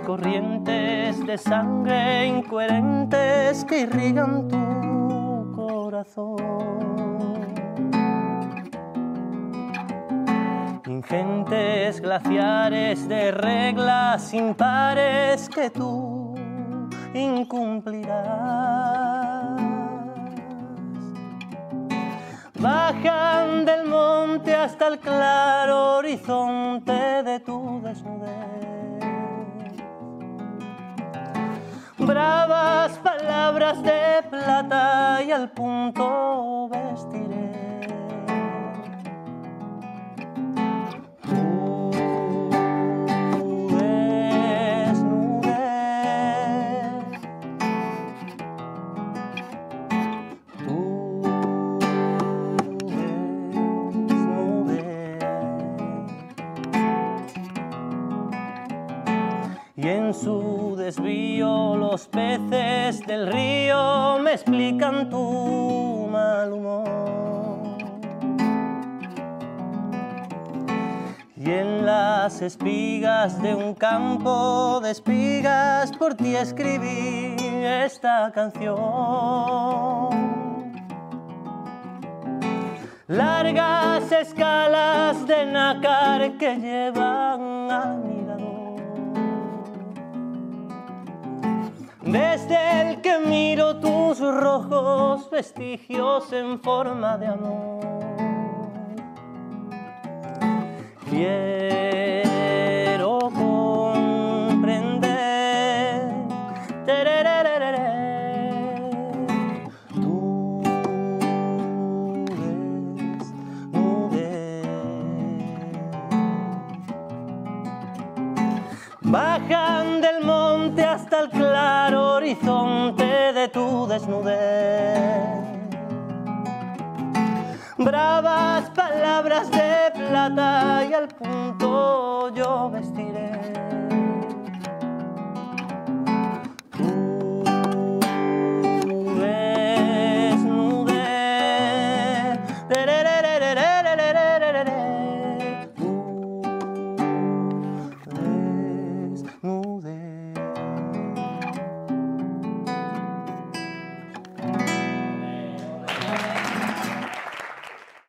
corrientes de sangre incoherentes que irrigan tu corazón. Ingentes glaciares de reglas impares que tú incumplirás. Bajan del monte hasta el claro horizonte de tu desnudez bravas palabras de plata y al punto vestiré. Y en su desvío los peces del río me explican tu mal humor. Y en las espigas de un campo de espigas por ti escribí esta canción. Largas escalas de nácar que llevan a mirador. Desde el que miro tus rojos vestigios en forma de amor. Quiero comprender tu desnudez. Bajan del monte hasta el claro horizonte de tu desnudez. Bravas palabras de plata y al punto yo vestiré.